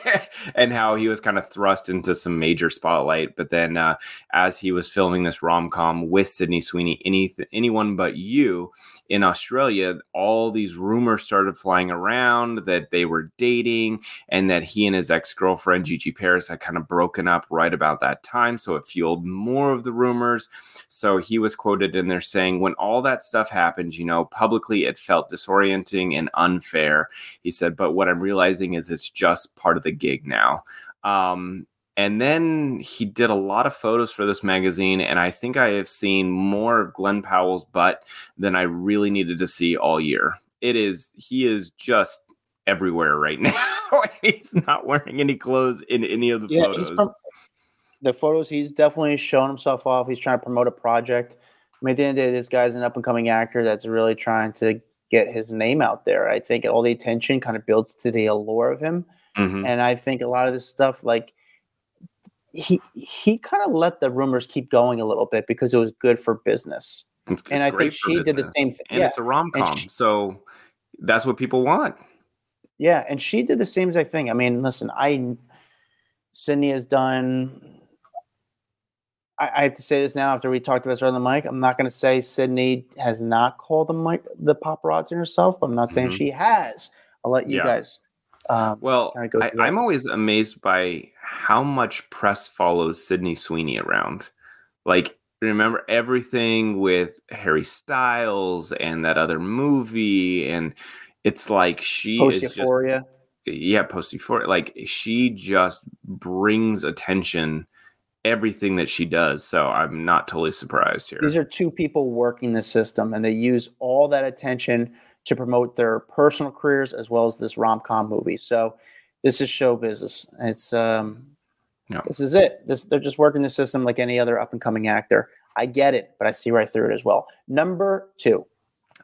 [LAUGHS] and how he was kind of thrust into some major spotlight. But then, uh, as he was filming this rom com with Sydney Sweeney, any anyone but you in Australia, all these rumors started flying around that they were dating and that he and his ex girlfriend Gigi Paris had kind of broken up right about that time. So it fueled more of the rumors. So he was quoted in there saying, when all that stuff happened, you know, publicly it felt disorienting and unfair. He said, but what I'm realizing is it's just part of the gig now. Um, And then he did a lot of photos for this magazine, and I think I have seen more of Glen Powell's butt than I really needed to see all year. It is he is just everywhere right [LAUGHS] now. he's not wearing any clothes in any of the yeah, photos. Prom- the photos, he's definitely shown himself off. He's trying to promote a project. I mean, at the end of the day, this guy's an up and coming actor that's really trying to get his name out there. I think all the attention kind of builds to the allure of him. Mm-hmm. And I think a lot of this stuff, like he he kind of let the rumors keep going a little bit because it was good for business. It's, and it's I think she business. did the same thing. And yeah. it's a rom com, so that's what people want. Yeah, and she did the same exact thing. I mean, listen, I Sydney has done. I, I have to say this now after we talked about this on the mic. I'm not going to say Sydney has not called the mic the paparazzi herself. But I'm not saying mm-hmm. she has. I'll let you yeah. guys um, well, I, am always amazed by how much press follows Sydney Sweeney around. Like, remember everything with Harry Styles and that other movie, and it's like she post euphoria. Yeah, post euphoria. Like she just brings attention everything that she does. So I'm not totally surprised here. These are two people working the system, and they use all that attention to promote their personal careers as well as this rom com movie. So this is show business. It's um, no. this is it. This they're just working the system like any other up and coming actor. I get it, but I see right through it as well. Number two.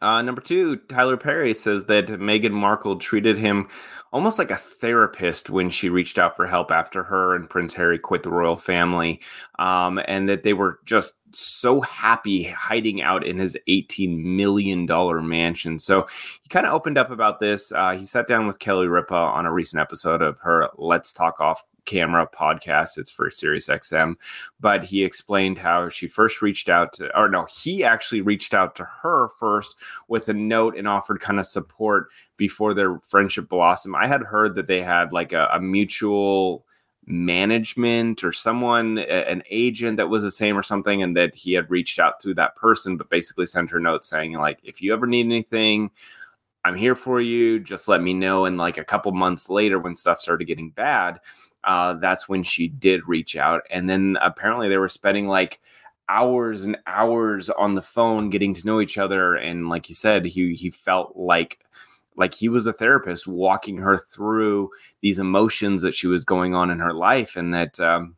Uh, number two, Tyler Perry says that Meghan Markle treated him almost like a therapist when she reached out for help after her and Prince Harry quit the royal family, um, and that they were just so happy hiding out in his $18 million mansion. So he kind of opened up about this. Uh, he sat down with Kelly Ripa on a recent episode of her Let's Talk Off camera podcast. It's for Sirius XM. But he explained how she first reached out to, or no, he actually reached out to her first with a note and offered kind of support before their friendship blossomed. I had heard that they had like a, a mutual management or someone an agent that was the same or something and that he had reached out to that person but basically sent her note saying like if you ever need anything i'm here for you just let me know and like a couple months later when stuff started getting bad uh, that's when she did reach out. And then apparently they were spending like hours and hours on the phone getting to know each other. And like he said he he felt like like he was a therapist walking her through these emotions that she was going on in her life and that um,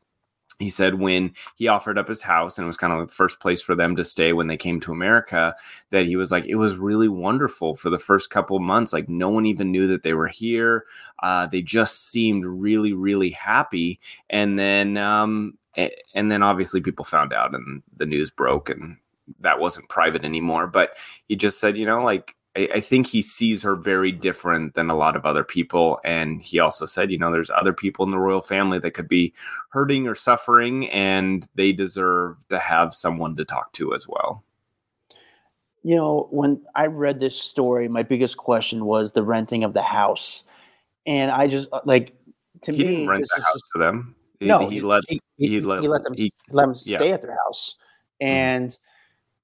he said when he offered up his house and it was kind of the first place for them to stay when they came to america that he was like it was really wonderful for the first couple months like no one even knew that they were here uh, they just seemed really really happy. And then um, and then obviously people found out and the news broke and that wasn't private anymore but he just said you know like I, I, think he sees her very different than a lot of other people. And he also said, you know, there's other people in the royal family that could be hurting or suffering, and they deserve to have someone to talk to as well. You know, when I read this story, my biggest question was the renting of the house. And I just uh, like to he me, didn't rent the house just, to them. He, no, he, let he, he, let, he let them he, let them stay yeah. at their house, mm-hmm. and. Mm-hmm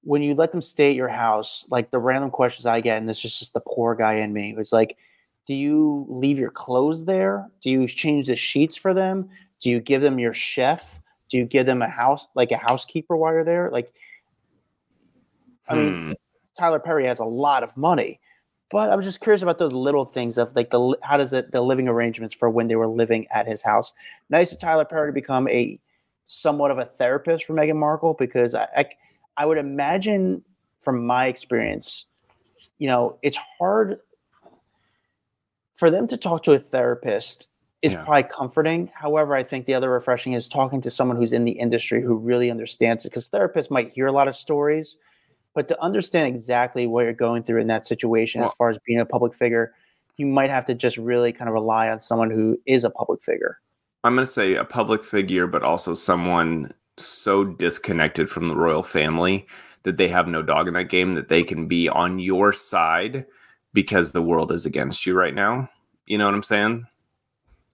when you let them stay at your house, like the random questions I get, and this is just the poor guy in me, was like, do you leave your clothes there? Do you change the sheets for them? Do you give them your chef? Do you give them a house, like a housekeeper while you're there? Like, I hmm. mean, Tyler Perry has a lot of money, but I'm just curious about those little things of like the how does it the living arrangements for when they were living at his house. Nice of Tyler Perry to become a somewhat of a therapist for Meghan Markle because I, I I would imagine from my experience, you know, it's hard for them to talk to a therapist is yeah. probably comforting. However, I think the other refreshing is talking to someone who's in the industry who really understands it because therapists might hear a lot of stories, but to understand exactly what you're going through in that situation well, as far as being a public figure, you might have to just really kind of rely on someone who is a public figure. I'm going to say a public figure, but also someone so disconnected from the royal family that they have no dog in that game that they can be on your side because the world is against you right now. You know what i'm saying?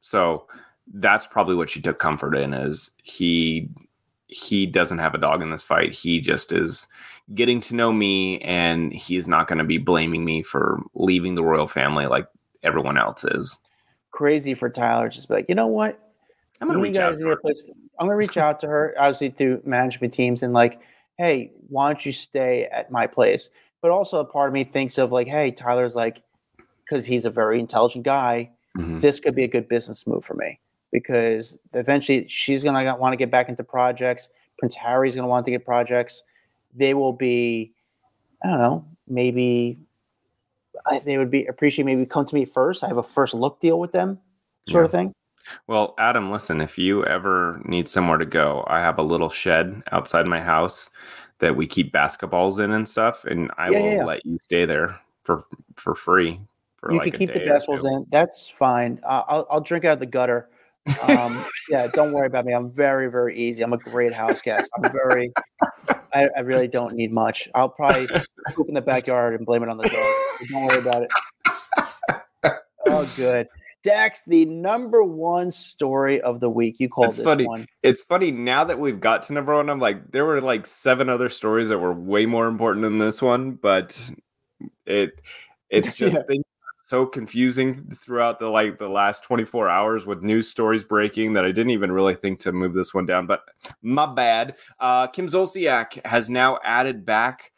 So that's probably what she took comfort in is he he doesn't have a dog in this fight. He just is getting to know me and he's not going to be blaming me for leaving the royal family like everyone else is. Crazy for tyler just be like you know what? I'm gonna You reach guys To need a her. I'm gonna reach out to her, obviously through management teams, and like, hey, why don't you stay at my place? But also, a part of me thinks of like, hey, Tyler's like, because he's a very intelligent guy. Mhm. This could be a good business move for me because eventually she's gonna want to get back into projects. Prince Harry's gonna want to get projects. They will be, I don't know, maybe I, they would be appreciate maybe come to me first. I have a first look deal with them, sort of thing. Well, Adam, listen, if you ever need somewhere to go, I have a little shed outside my house that we keep basketballs in and stuff, and I Yeah, will yeah, let you stay there for for free. For you like can keep the day or decibels two. in. That's fine. Uh, I'll I'll drink out of the gutter. Um, yeah, don't worry about me. I'm very very easy. I'm a great house guest. I'm very. I, I really don't need much. I'll probably poop in the backyard and blame it on the dog. Don't worry about it. Oh, good. Dax, the number one story of the week. You called That's this funny. one. It's funny now that we've got to number one. I'm like, there were like seven other stories that were way more important than this one, but it it's [LAUGHS] just Yeah. things so confusing throughout the like the last 24 hours with news stories breaking that I didn't even really think to move this one down. But my bad. Uh, Kim Zolciak has now added back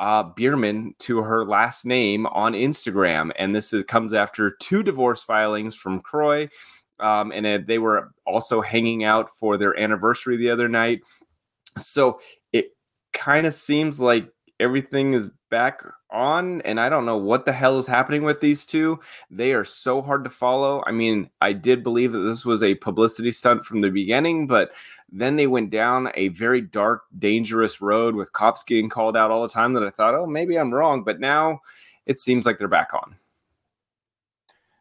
uh, Biermann to her last name on Instagram, and this is, comes after two divorce filings from Kroy um, and uh, they were also hanging out for their anniversary the other night. So it kind of seems like everything is back on, and I don't know what the hell is happening with these two. They are so hard to follow. I mean, I did believe that this was a publicity stunt from the beginning, but then they went down a very dark, dangerous road with cops getting called out all the time. That I thought, oh, maybe I'm wrong, but now it seems like they're back on.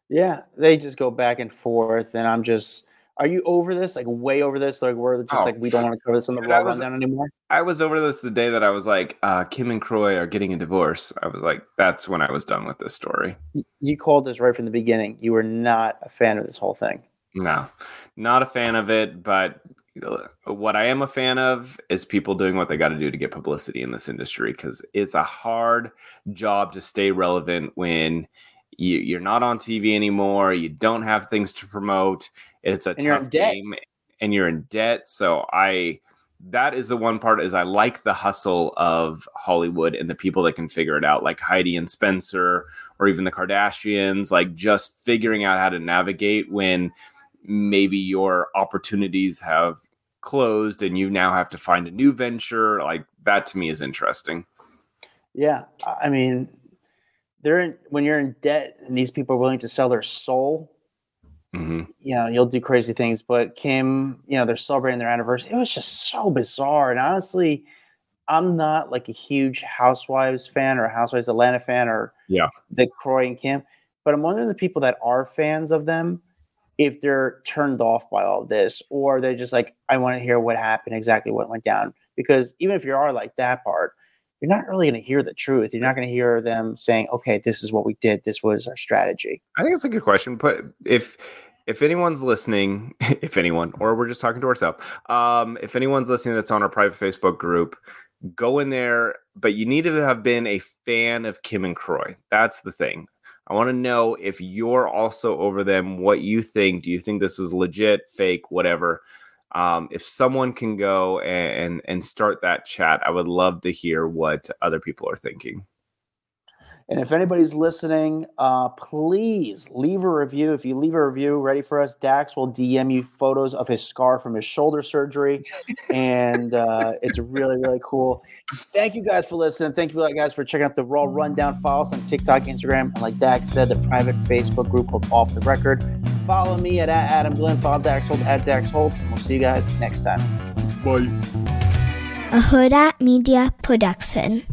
Yeah, they just go back and forth, and I'm just. Are you over this? Like way over this? Like we're just Oh, like we don't want to cover this on the raw rundown anymore. I was over this the day that I was like, uh, Kim and Kroy are getting a divorce. I was like, that's when I was done with this story. You called this right from the beginning. You were not a fan of this whole thing. No, not a fan of it. But uh, what I am a fan of is people doing what they got to do to get publicity in this industry because it's a hard job to stay relevant when you, you're not on TV anymore. You don't have things to promote. It's a And tough game, and you're in debt. So I. That is the one part is I like the hustle of Hollywood and the people that can figure it out, like Heidi and Spencer, or even the Kardashians, like just figuring out how to navigate when maybe your opportunities have closed and you now have to find a new venture. Like that to me is interesting. Yeah, I I mean, they're in, when you're in debt and these people are willing to sell their soul. Hmm You know, you'll do crazy things. But Kim, you know, they're celebrating their anniversary. It was just so bizarre. And honestly, I'm not like a huge Housewives fan or Housewives Atlanta fan or Yeah. the Kroy and Kim. But I'm wondering the people that are fans of them, if they're turned off by all this, or they're just like, I want to hear what happened, exactly what went down. Because even if you are like that part, you're not really going to hear the truth. You're not going to hear them saying, okay, this is what we did. This was our strategy. I think it's a good question. But if if anyone's listening, [LAUGHS] if anyone, or we're just talking to ourselves, um, if anyone's listening that's on our private Facebook group, go in there. But you need to have been a fan of Kim and Kroy. That's the thing. I want to know if you're also over them, what you think. Do you think this is legit, fake, whatever? Um, if someone can go and and start that chat, I would love to hear what other people are thinking. And if anybody's listening, uh, please leave a review. If you leave a review ready for us, Dax will DM you photos of his scar from his shoulder surgery. and uh, it's really, really cool. Thank you guys for listening. Thank you guys for checking out the Raw Rundown files on TikTok, Instagram, and like Dax said, the private Facebook group called Off the Record. Follow me at, at Adam Glyn, follow Dax Holt at Dax Holt, and we'll see you guys next time. Bye. a Hurrdat Media Production.